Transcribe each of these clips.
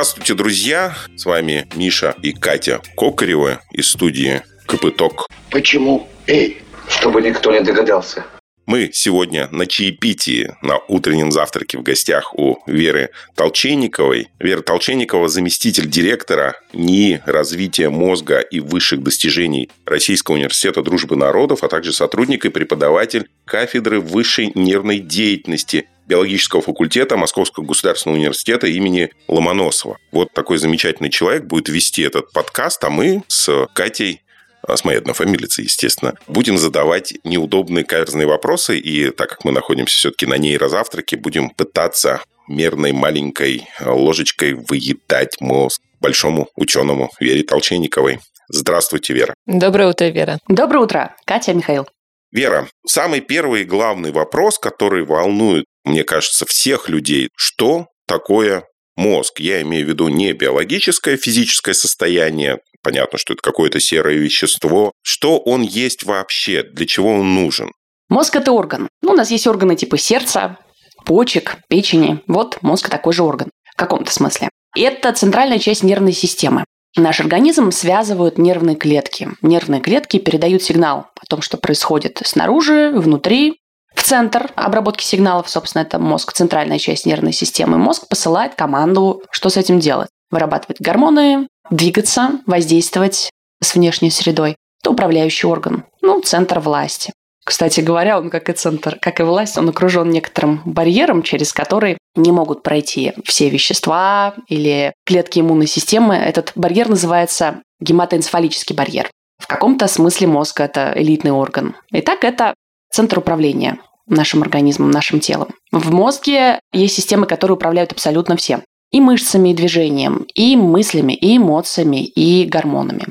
Здравствуйте, друзья! С вами Миша и Катя Кокаревы из студии КПТОК. Почему? Эй, чтобы никто не догадался. Мы сегодня на чаепитии, на утреннем завтраке в гостях у Веры Толченниковой. Вера Толченникова – заместитель директора НИИ развития мозга и высших достижений Российского университета дружбы народов, а также сотрудник и преподаватель кафедры высшей нервной деятельности биологического факультета Московского государственного университета имени Ломоносова. Вот такой замечательный человек будет вести этот подкаст, а мы с Катей а, с моей однофамилицей, естественно, будем задавать неудобные каверзные вопросы, и так как мы находимся все-таки на нейрозавтраке, будем пытаться мерной маленькой ложечкой выедать мозг большому ученому Вере Толченниковой. Здравствуйте, Вера. Доброе утро, Вера. Доброе утро, Катя, Михаил. Вера, самый первый и главный вопрос, который волнует, мне кажется, всех людей, что такое мозг. Я имею в виду не биологическое, физическое состояние, понятно, что это какое-то серое вещество. Что он есть вообще? Для чего он нужен? Мозг – это орган. Ну, у нас есть органы типа сердца, почек, печени. Вот мозг такой же орган в каком-то смысле. Это центральная часть нервной системы. Наш организм связывают нервные клетки. Нервные клетки передают сигнал о том, что происходит снаружи, внутри, центр обработки сигналов, собственно, это мозг, центральная часть нервной системы. Мозг посылает команду, что с этим делать. Вырабатывать гормоны, двигаться, воздействовать с внешней средой. Это управляющий орган, ну, центр власти. Кстати говоря, он, как и центр, как и власть, он окружен некоторым барьером, через который не могут пройти все вещества или клетки иммунной системы. Этот барьер называется гематоэнцефалический барьер. В каком-то смысле мозг – это элитный орган. Итак, это центр управления нашим организмом, нашим телом. В мозге есть системы, которые управляют абсолютно всем. И мышцами, и движением, и мыслями, и эмоциями, и гормонами.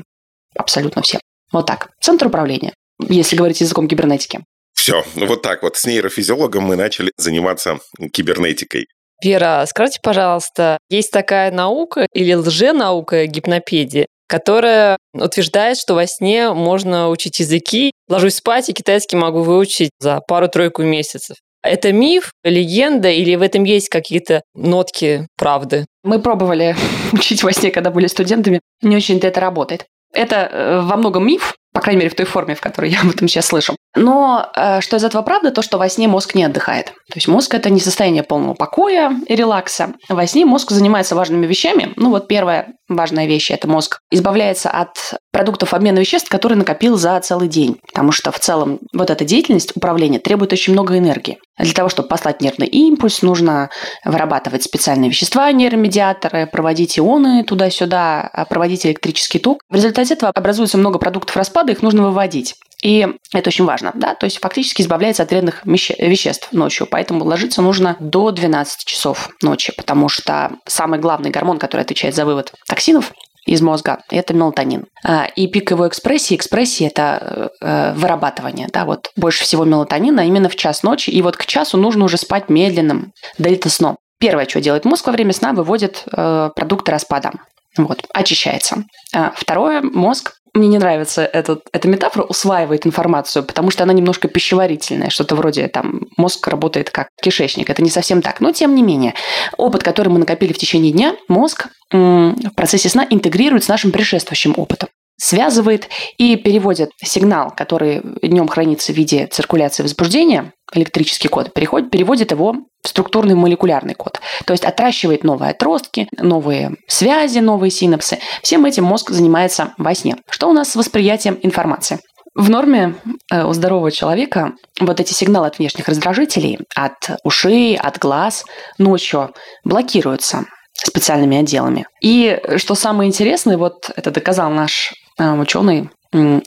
Абсолютно всем. Вот так. Центр управления если говорить языком кибернетики. Все, вот так вот. С нейрофизиологом мы начали заниматься кибернетикой. Вера, скажите, пожалуйста, есть такая наука или лженаука гипнопедия, которая утверждает, что во сне можно учить языки. Ложусь спать и китайский могу выучить за пару-тройку месяцев. Это миф, легенда или в этом есть какие-то нотки правды? Мы пробовали учить во сне, когда были студентами. Не очень-то это работает. Это э, во многом миф, по крайней мере, в той форме, в которой я об этом сейчас слышу. Но э, что из этого правда, то, что во сне мозг не отдыхает. То есть мозг – это не состояние полного покоя и релакса. Во сне мозг занимается важными вещами. Ну вот первая важная вещь – это мозг избавляется от продуктов обмена веществ, которые накопил за целый день. Потому что в целом вот эта деятельность управления требует очень много энергии. Для того, чтобы послать нервный импульс, нужно вырабатывать специальные вещества, нейромедиаторы, проводить ионы туда-сюда, а проводить электрический ток. В результате этого образуется много продуктов распада, их нужно выводить. И это очень важно, да, то есть фактически избавляется от вредных веществ ночью, поэтому ложиться нужно до 12 часов ночи, потому что самый главный гормон, который отвечает за вывод токсинов, из мозга, это мелатонин. А, и пик его экспрессии, экспрессии – это э, вырабатывание, да, вот больше всего мелатонина именно в час ночи, и вот к часу нужно уже спать медленным дельта-сном. Первое, что делает мозг во время сна, выводит э, продукты распада. Вот, очищается. А второе, мозг мне не нравится этот, эта метафора, усваивает информацию, потому что она немножко пищеварительная, что-то вроде там мозг работает как кишечник. Это не совсем так. Но тем не менее, опыт, который мы накопили в течение дня, мозг в процессе сна интегрирует с нашим предшествующим опытом связывает и переводит сигнал, который днем хранится в виде циркуляции возбуждения, электрический код, переходит, переводит его в структурный молекулярный код. То есть отращивает новые отростки, новые связи, новые синапсы. Всем этим мозг занимается во сне. Что у нас с восприятием информации? В норме э, у здорового человека вот эти сигналы от внешних раздражителей, от ушей, от глаз ночью блокируются специальными отделами. И что самое интересное, вот это доказал наш э, ученый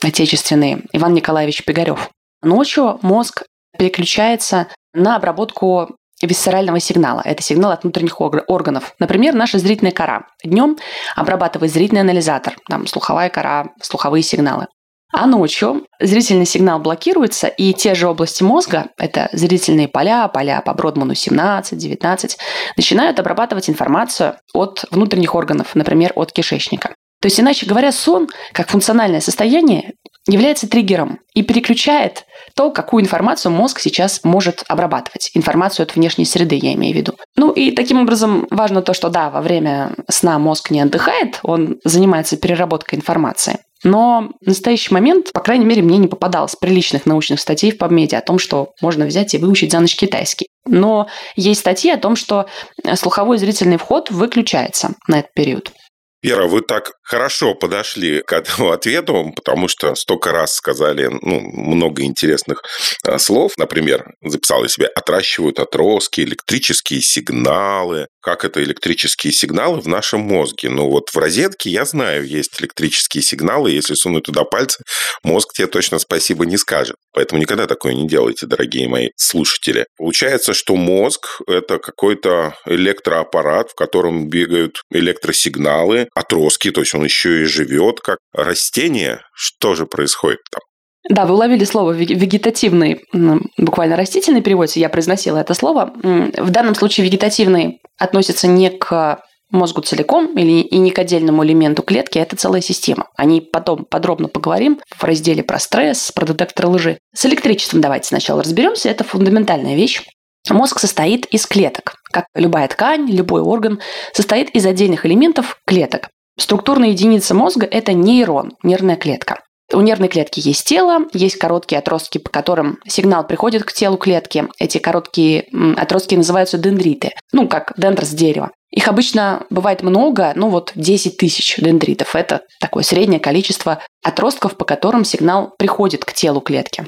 отечественный Иван Николаевич Пигарев. Ночью мозг переключается на обработку висцерального сигнала. Это сигнал от внутренних органов. Например, наша зрительная кора. Днем обрабатывает зрительный анализатор, там слуховая кора, слуховые сигналы. А ночью зрительный сигнал блокируется, и те же области мозга, это зрительные поля, поля по Бродману 17, 19, начинают обрабатывать информацию от внутренних органов, например, от кишечника. То есть, иначе говоря, сон, как функциональное состояние, является триггером и переключает то, какую информацию мозг сейчас может обрабатывать. Информацию от внешней среды, я имею в виду. Ну и таким образом важно то, что да, во время сна мозг не отдыхает, он занимается переработкой информации. Но в настоящий момент, по крайней мере, мне не попадалось приличных научных статей в PubMed о том, что можно взять и выучить за ночь китайский. Но есть статьи о том, что слуховой зрительный вход выключается на этот период. Вера, вы так хорошо подошли к этому ответу, потому что столько раз сказали ну, много интересных э, слов. Например, записал я себе «отращивают отростки», «электрические сигналы». Как это электрические сигналы в нашем мозге? Ну вот в розетке, я знаю, есть электрические сигналы. Если сунуть туда пальцы, мозг тебе точно спасибо не скажет. Поэтому никогда такое не делайте, дорогие мои слушатели. Получается, что мозг – это какой-то электроаппарат, в котором бегают электросигналы, отростки, то есть он еще и живет как растение. Что же происходит там? Да, вы уловили слово вегетативный, буквально растительный перевод, я произносила это слово. В данном случае вегетативный относится не к мозгу целиком или и не к отдельному элементу клетки, это целая система. О ней потом подробно поговорим в разделе про стресс, про детектор лжи. С электричеством давайте сначала разберемся, это фундаментальная вещь. Мозг состоит из клеток. Как любая ткань, любой орган состоит из отдельных элементов клеток. Структурная единица мозга – это нейрон, нервная клетка. У нервной клетки есть тело, есть короткие отростки, по которым сигнал приходит к телу клетки. Эти короткие отростки называются дендриты, ну, как дендрос дерева. Их обычно бывает много, ну вот 10 тысяч дендритов. Это такое среднее количество отростков, по которым сигнал приходит к телу клетки.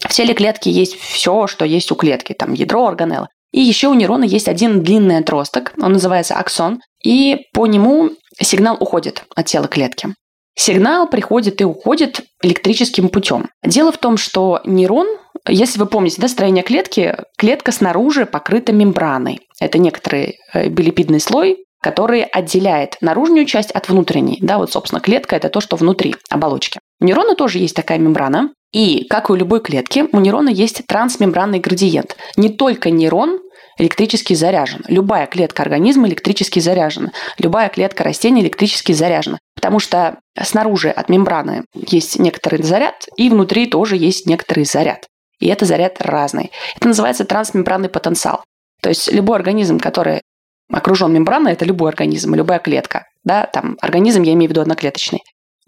В теле клетки есть все, что есть у клетки, там ядро, органелла. И еще у нейрона есть один длинный отросток, он называется аксон, и по нему сигнал уходит от тела клетки. Сигнал приходит и уходит электрическим путем. Дело в том, что нейрон, если вы помните, да, строение клетки, клетка снаружи покрыта мембраной. Это некоторый э, билипидный слой, который отделяет наружную часть от внутренней. Да, вот, собственно, клетка – это то, что внутри оболочки. У нейрона тоже есть такая мембрана, и, как и у любой клетки, у нейрона есть трансмембранный градиент. Не только нейрон электрически заряжен. Любая клетка организма электрически заряжена. Любая клетка растения электрически заряжена. Потому что снаружи от мембраны есть некоторый заряд, и внутри тоже есть некоторый заряд. И это заряд разный. Это называется трансмембранный потенциал. То есть любой организм, который окружен мембраной, это любой организм, любая клетка. Да, там организм, я имею в виду одноклеточный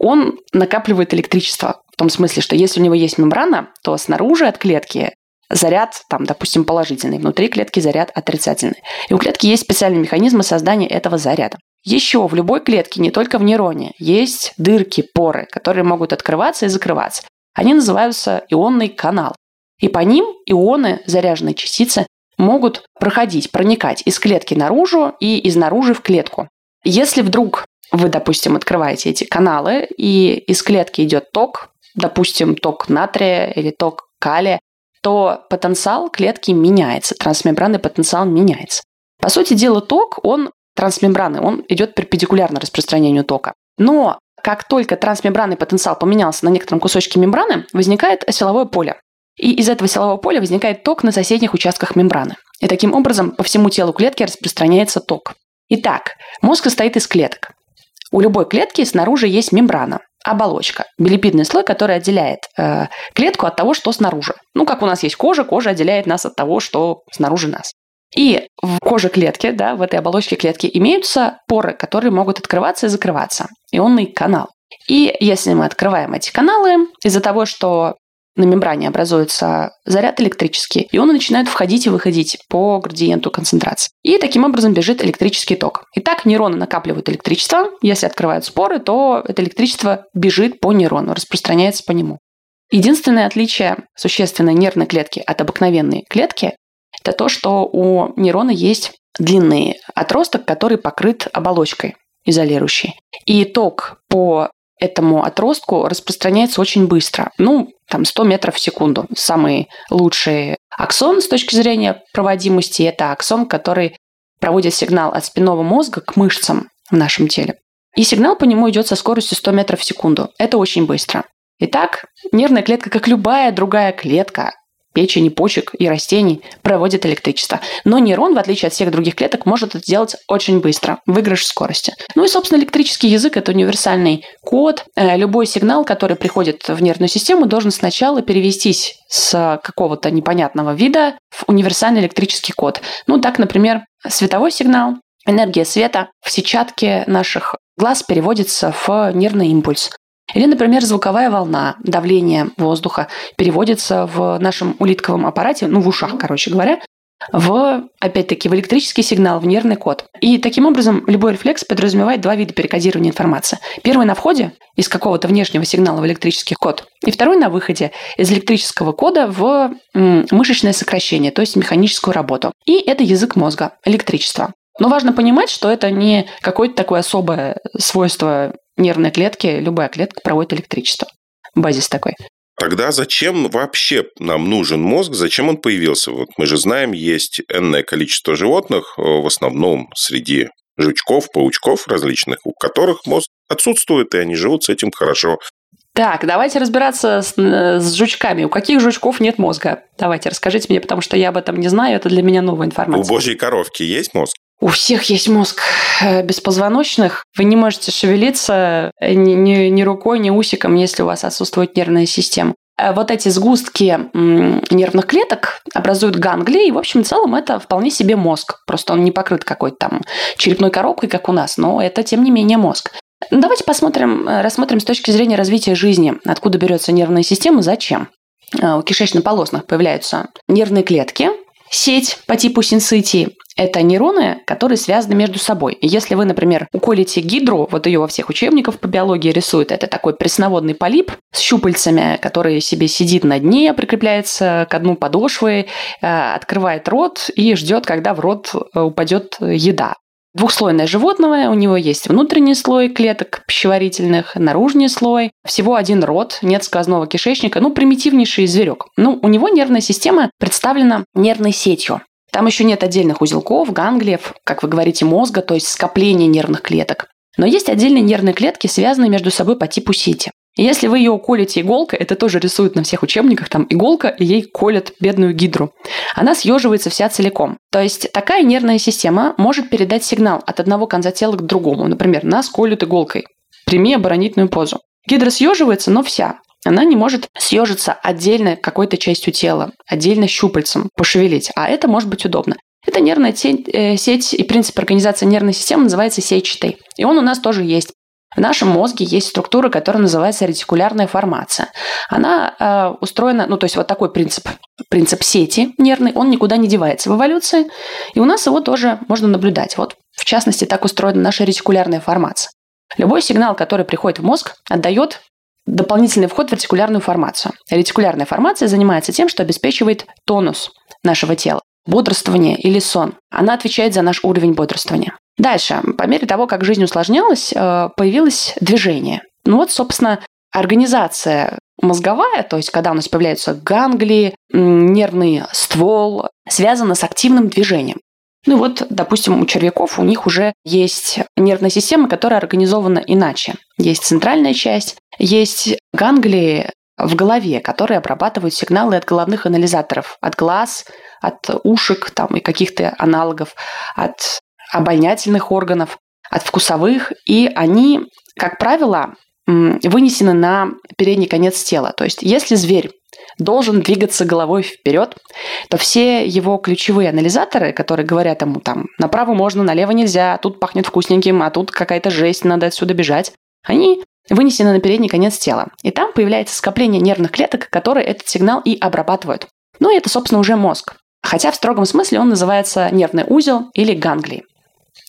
он накапливает электричество. В том смысле, что если у него есть мембрана, то снаружи от клетки заряд, там, допустим, положительный, внутри клетки заряд отрицательный. И у клетки есть специальные механизмы создания этого заряда. Еще в любой клетке, не только в нейроне, есть дырки, поры, которые могут открываться и закрываться. Они называются ионный канал. И по ним ионы, заряженные частицы, могут проходить, проникать из клетки наружу и из наружу в клетку. Если вдруг вы, допустим, открываете эти каналы, и из клетки идет ток, допустим, ток натрия или ток калия, то потенциал клетки меняется, трансмембранный потенциал меняется. По сути дела, ток, он трансмембранный, он идет перпендикулярно распространению тока. Но как только трансмембранный потенциал поменялся на некотором кусочке мембраны, возникает силовое поле. И из этого силового поля возникает ток на соседних участках мембраны. И таким образом по всему телу клетки распространяется ток. Итак, мозг состоит из клеток. У любой клетки снаружи есть мембрана, оболочка, билипидный слой, который отделяет э, клетку от того, что снаружи. Ну, как у нас есть кожа, кожа отделяет нас от того, что снаружи нас. И в коже клетки, да, в этой оболочке клетки имеются поры, которые могут открываться и закрываться. Ионный канал. И если мы открываем эти каналы, из-за того, что на мембране образуется заряд электрический, и он начинает входить и выходить по градиенту концентрации. И таким образом бежит электрический ток. Итак, нейроны накапливают электричество. Если открывают споры, то это электричество бежит по нейрону, распространяется по нему. Единственное отличие существенной нервной клетки от обыкновенной клетки – это то, что у нейрона есть длинный отросток, который покрыт оболочкой изолирующей. И ток по этому отростку распространяется очень быстро. Ну, там 100 метров в секунду. Самый лучший аксон с точки зрения проводимости – это аксон, который проводит сигнал от спинного мозга к мышцам в нашем теле. И сигнал по нему идет со скоростью 100 метров в секунду. Это очень быстро. Итак, нервная клетка, как любая другая клетка, печени, почек и растений проводит электричество. Но нейрон, в отличие от всех других клеток, может это делать очень быстро, выигрыш скорости. Ну и, собственно, электрический язык – это универсальный код. Э, любой сигнал, который приходит в нервную систему, должен сначала перевестись с какого-то непонятного вида в универсальный электрический код. Ну, так, например, световой сигнал, энергия света в сетчатке наших глаз переводится в нервный импульс. Или, например, звуковая волна, давление воздуха переводится в нашем улитковом аппарате, ну, в ушах, короче говоря, в, опять-таки, в электрический сигнал, в нервный код. И таким образом любой рефлекс подразумевает два вида перекодирования информации. Первый на входе из какого-то внешнего сигнала в электрический код, и второй на выходе из электрического кода в мышечное сокращение, то есть механическую работу. И это язык мозга, электричество. Но важно понимать, что это не какое-то такое особое свойство нервной клетки, любая клетка проводит электричество. Базис такой. Тогда зачем вообще нам нужен мозг? Зачем он появился? Вот мы же знаем, есть энное количество животных, э, в основном среди жучков, паучков различных, у которых мозг отсутствует, и они живут с этим хорошо. Так, давайте разбираться с, э, с жучками. У каких жучков нет мозга? Давайте, расскажите мне, потому что я об этом не знаю, это для меня новая информация. У божьей коровки есть мозг? У всех есть мозг э, беспозвоночных. Вы не можете шевелиться э, ни, ни, ни рукой, ни усиком, если у вас отсутствует нервная система. Э, вот эти сгустки нервных клеток образуют ганглии, и, в общем, в целом это вполне себе мозг. Просто он не покрыт какой-то там черепной коробкой, как у нас, но это, тем не менее, мозг. Ну, давайте посмотрим, рассмотрим с точки зрения развития жизни, откуда берется нервная система, зачем. У кишечно-полосных появляются нервные клетки, сеть по типу синцитии, это нейроны, которые связаны между собой. Если вы, например, уколите гидру, вот ее во всех учебниках по биологии рисуют, это такой пресноводный полип с щупальцами, который себе сидит на дне, прикрепляется к дну подошвы, э, открывает рот и ждет, когда в рот э, упадет еда. Двухслойное животное, у него есть внутренний слой клеток пищеварительных, наружный слой, всего один рот, нет сквозного кишечника, ну, примитивнейший зверек. Ну, у него нервная система представлена нервной сетью. Там еще нет отдельных узелков, ганглиев, как вы говорите, мозга, то есть скопления нервных клеток. Но есть отдельные нервные клетки, связанные между собой по типу сети. Если вы ее уколите иголкой, это тоже рисуют на всех учебниках, там иголка, и ей колят бедную гидру. Она съеживается вся целиком. То есть такая нервная система может передать сигнал от одного конца тела к другому. Например, нас колют иголкой. Прими оборонительную позу. Гидра съеживается, но вся она не может съежиться отдельно какой-то частью тела, отдельно щупальцем пошевелить, а это может быть удобно. Это нервная э, сеть и принцип организации нервной системы называется сетчатой. И он у нас тоже есть. В нашем мозге есть структура, которая называется ретикулярная формация. Она э, устроена, ну то есть вот такой принцип, принцип сети нервной, он никуда не девается в эволюции, и у нас его тоже можно наблюдать. Вот в частности так устроена наша ретикулярная формация. Любой сигнал, который приходит в мозг, отдает дополнительный вход в ретикулярную формацию. Ретикулярная формация занимается тем, что обеспечивает тонус нашего тела. Бодрствование или сон. Она отвечает за наш уровень бодрствования. Дальше, по мере того, как жизнь усложнялась, э, появилось движение. Ну вот, собственно, организация мозговая, то есть когда у нас появляются ганглии, нервный ствол, связана с активным движением. Ну вот, допустим, у червяков у них уже есть нервная система, которая организована иначе. Есть центральная часть, есть ганглии в голове, которые обрабатывают сигналы от головных анализаторов, от глаз, от ушек там, и каких-то аналогов, от обонятельных органов, от вкусовых, и они, как правило, вынесены на передний конец тела. То есть, если зверь должен двигаться головой вперед, то все его ключевые анализаторы, которые говорят ему там, направо можно, налево нельзя, тут пахнет вкусненьким, а тут какая-то жесть, надо отсюда бежать, они вынесены на передний конец тела. И там появляется скопление нервных клеток, которые этот сигнал и обрабатывают. Ну и это, собственно, уже мозг. Хотя в строгом смысле он называется нервный узел или ганглии.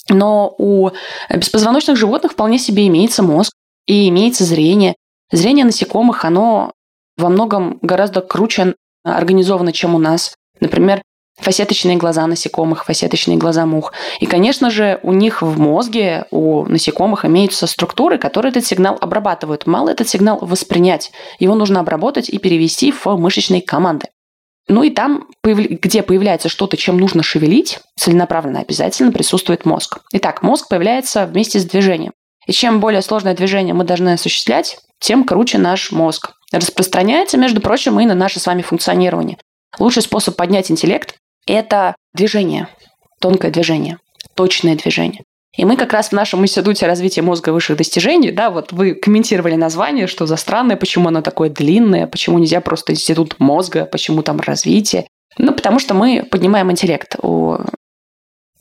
Но у беспозвоночных животных вполне себе имеется мозг и имеется зрение. Зрение насекомых, оно во многом гораздо круче организовано, чем у нас. Например, фасеточные глаза насекомых, фасеточные глаза мух. И, конечно же, у них в мозге, у насекомых имеются структуры, которые этот сигнал обрабатывают. Мало этот сигнал воспринять. Его нужно обработать и перевести в мышечные команды. Ну и там, где появляется что-то, чем нужно шевелить, целенаправленно обязательно присутствует мозг. Итак, мозг появляется вместе с движением. И чем более сложное движение мы должны осуществлять, тем круче наш мозг. Распространяется, между прочим, и на наше с вами функционирование. Лучший способ поднять интеллект – это движение, тонкое движение, точное движение. И мы как раз в нашем институте развития мозга высших достижений, да, вот вы комментировали название, что за странное, почему оно такое длинное, почему нельзя просто институт мозга, почему там развитие. Ну, потому что мы поднимаем интеллект у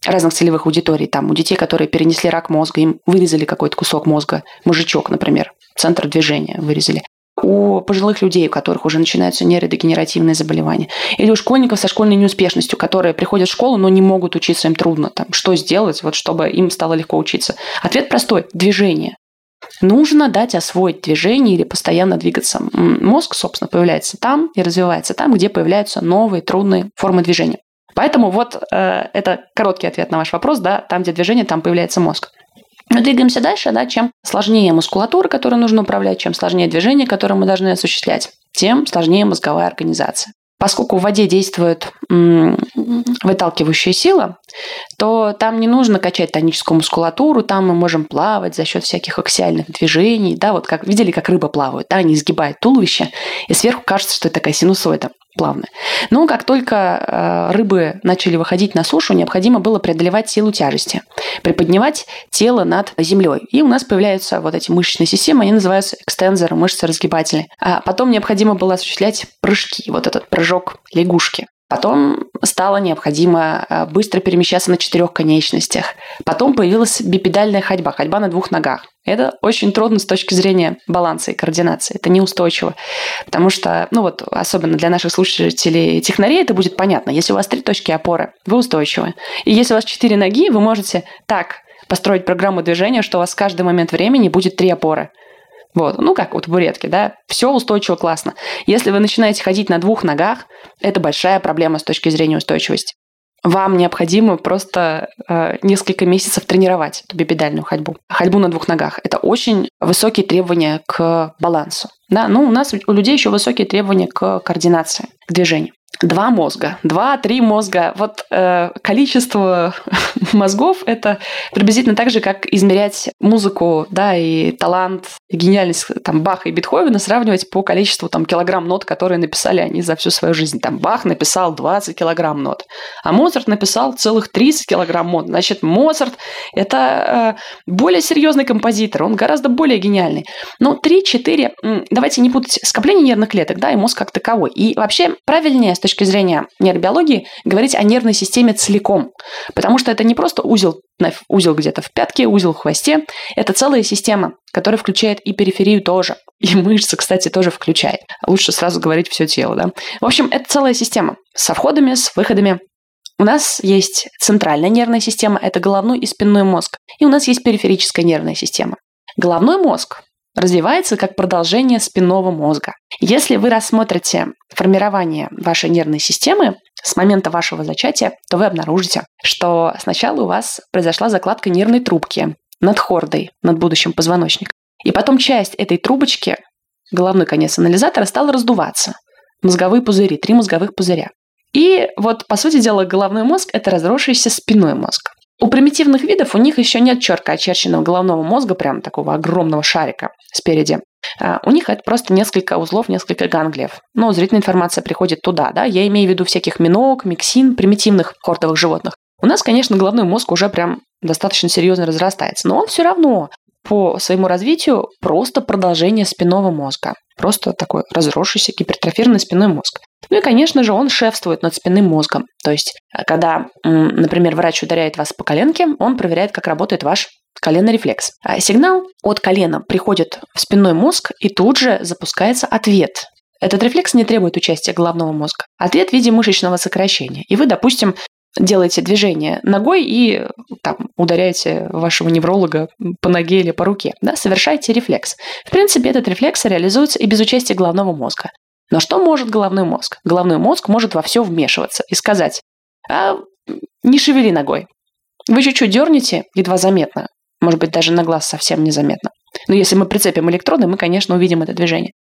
разных целевых аудиторий. Там у детей, которые перенесли рак мозга, им вырезали какой-то кусок мозга, мужичок, например, центр движения вырезали у пожилых людей, у которых уже начинаются нейродегенеративные заболевания, или у школьников со школьной неуспешностью, которые приходят в школу, но не могут учиться, им трудно. Там, что сделать, вот, чтобы им стало легко учиться? Ответ простой – движение. Нужно дать освоить движение или постоянно двигаться. Мозг, собственно, появляется там и развивается там, где появляются новые трудные формы движения. Поэтому вот э, это короткий ответ на ваш вопрос, да, там, где движение, там появляется мозг. Мы двигаемся дальше, да, чем сложнее мускулатура, которой нужно управлять, чем сложнее движение, которое мы должны осуществлять, тем сложнее мозговая организация. Поскольку в воде действует выталкивающая сила, то там не нужно качать тоническую мускулатуру, там мы можем плавать за счет всяких аксиальных движений, да, вот как видели, как рыба плавают, да, они изгибают туловище, и сверху кажется, что это такая синусоида плавно. Но как только э, рыбы начали выходить на сушу, необходимо было преодолевать силу тяжести, приподнимать тело над землей. И у нас появляются вот эти мышечные системы, они называются экстензоры, мышцы разгибатели. А потом необходимо было осуществлять прыжки, вот этот прыжок лягушки. Потом стало необходимо э, быстро перемещаться на четырех конечностях. Потом появилась бипедальная ходьба, ходьба на двух ногах. Это очень трудно с точки зрения баланса и координации. Это неустойчиво. Потому что, ну вот, особенно для наших слушателей технарей это будет понятно. Если у вас три точки опоры, вы устойчивы. И если у вас четыре ноги, вы можете так построить программу движения, что у вас в каждый момент времени будет три опоры. Вот, ну как у табуретки, да, все устойчиво, классно. Если вы начинаете ходить на двух ногах, это большая проблема с точки зрения устойчивости. Вам необходимо просто э, несколько месяцев тренировать эту бипедальную ходьбу. Ходьбу на двух ногах. Это очень высокие требования к балансу. Да, ну у нас у людей еще высокие требования к координации, к движению. Два мозга, два-три мозга. Вот э, количество мозгов – это приблизительно так же, как измерять музыку, да, и талант, и гениальность там Баха и Бетховена сравнивать по количеству там килограмм нот, которые написали они за всю свою жизнь. Там Бах написал 20 килограмм нот, а Моцарт написал целых 30 килограмм нот. Значит, Моцарт – это э, более серьезный композитор, он гораздо более гениальный. Но 3-4, давайте не путать скопление нервных клеток, да, и мозг как таковой. И вообще правильнее точки зрения нейробиологии говорить о нервной системе целиком. Потому что это не просто узел, узел где-то в пятке, узел в хвосте. Это целая система, которая включает и периферию тоже. И мышцы, кстати, тоже включает. Лучше сразу говорить все тело, да. В общем, это целая система со входами, с выходами. У нас есть центральная нервная система, это головной и спинной мозг. И у нас есть периферическая нервная система. Головной мозг развивается как продолжение спинного мозга. Если вы рассмотрите формирование вашей нервной системы с момента вашего зачатия, то вы обнаружите, что сначала у вас произошла закладка нервной трубки над хордой, над будущим позвоночником. И потом часть этой трубочки, головной конец анализатора, стал раздуваться. Мозговые пузыри, три мозговых пузыря. И вот, по сути дела, головной мозг – это разросшийся спинной мозг. У примитивных видов у них еще нет четко очерченного головного мозга, прям такого огромного шарика спереди. А, у них это просто несколько узлов, несколько ганглиев. Но зрительная информация приходит туда, да. Я имею в виду всяких миног, миксин, примитивных хортовых животных. У нас, конечно, головной мозг уже прям достаточно серьезно разрастается, но он все равно по своему развитию просто продолжение спинного мозга. Просто такой разросшийся гипертрофированный спинной мозг. Ну и, конечно же, он шефствует над спинным мозгом. То есть, э, когда, например, врач ударяет вас по коленке, он проверяет, как работает ваш коленный рефлекс. А сигнал от колена приходит в спинной мозг, и тут же запускается ответ. Этот рефлекс не требует участия головного мозга. Ответ в виде мышечного сокращения. И вы, допустим, делаете движение ногой и там, ударяете вашего невролога по ноге или по руке. Да, совершаете рефлекс. В принципе, этот рефлекс реализуется и без участия головного мозга. Но что может головной мозг? Головной мозг может во все вмешиваться и сказать, а не шевели ногой. Вы чуть-чуть дернете, едва заметно, может быть, даже на глаз совсем незаметно. Но если мы прицепим электроды, мы, конечно, увидим это движение.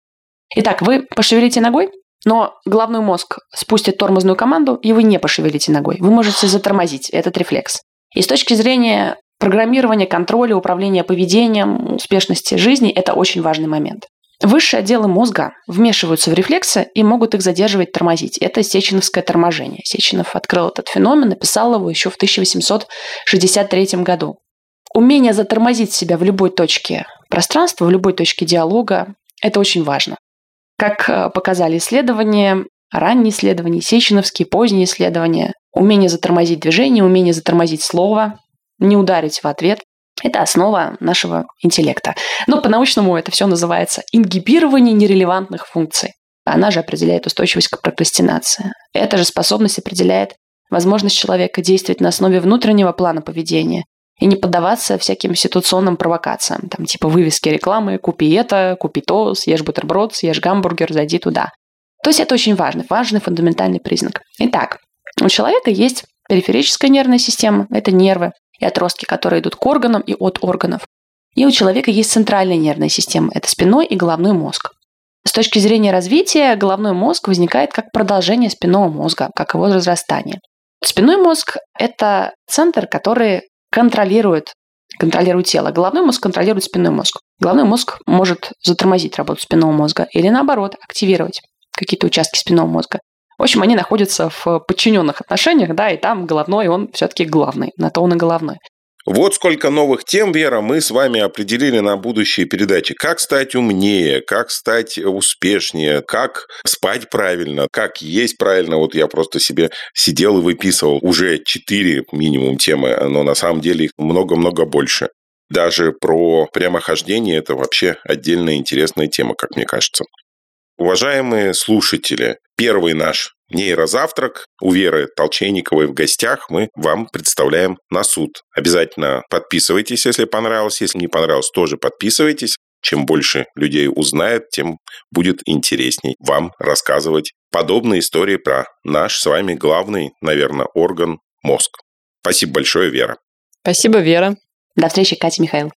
Итак, вы пошевелите ногой, но головной мозг спустит тормозную команду, и вы не пошевелите ногой. Вы можете затормозить этот рефлекс. И с точки зрения программирования, контроля, управления поведением, успешности жизни, это очень важный момент. Высшие отделы мозга вмешиваются в рефлексы и могут их задерживать, тормозить. Это сеченовское торможение. Сеченов открыл этот феномен, написал его еще в 1863 году. Умение затормозить себя в любой точке пространства, в любой точке диалога – это очень важно. Как э, показали исследования, ранние исследования, сеченовские, поздние исследования, умение затормозить движение, умение затормозить слово, не ударить в ответ – это основа нашего интеллекта. Но по-научному это все называется ингибирование нерелевантных функций. Она же определяет устойчивость к прокрастинации. Эта же способность определяет возможность человека действовать на основе внутреннего плана поведения и не поддаваться всяким ситуационным провокациям, там типа вывески рекламы «купи это», «купи то», «съешь бутерброд», «съешь гамбургер», «зайди туда». То есть это очень важный, важный фундаментальный признак. Итак, у человека есть периферическая нервная система, это нервы и отростки, которые идут к органам и от органов. И у человека есть центральная нервная система, это спиной и головной мозг. С точки зрения развития, головной мозг возникает как продолжение спинного мозга, как его разрастание. Спинной мозг – это центр, который контролирует, контролирует тело. Головной мозг контролирует спинной мозг. Головной мозг может затормозить работу спинного мозга или наоборот активировать какие-то участки спинного мозга. В общем, они находятся в подчиненных отношениях, да, и там головной, он все-таки главный, на то он и головной. Вот сколько новых тем, Вера, мы с вами определили на будущие передачи. Как стать умнее, как стать успешнее, как спать правильно, как есть правильно. Вот я просто себе сидел и выписывал уже четыре минимум темы, но на самом деле их много-много больше. Даже про прямохождение – это вообще отдельная интересная тема, как мне кажется. Уважаемые слушатели, первый наш нейрозавтрак у Веры Толчейниковой в гостях мы вам представляем на суд. Обязательно подписывайтесь, если понравилось. Если не понравилось, тоже подписывайтесь. Чем больше людей узнает, тем будет интересней вам рассказывать подобные истории про наш с вами главный, наверное, орган – мозг. Спасибо большое, Вера. Спасибо, Вера. До встречи, Катя Михаил.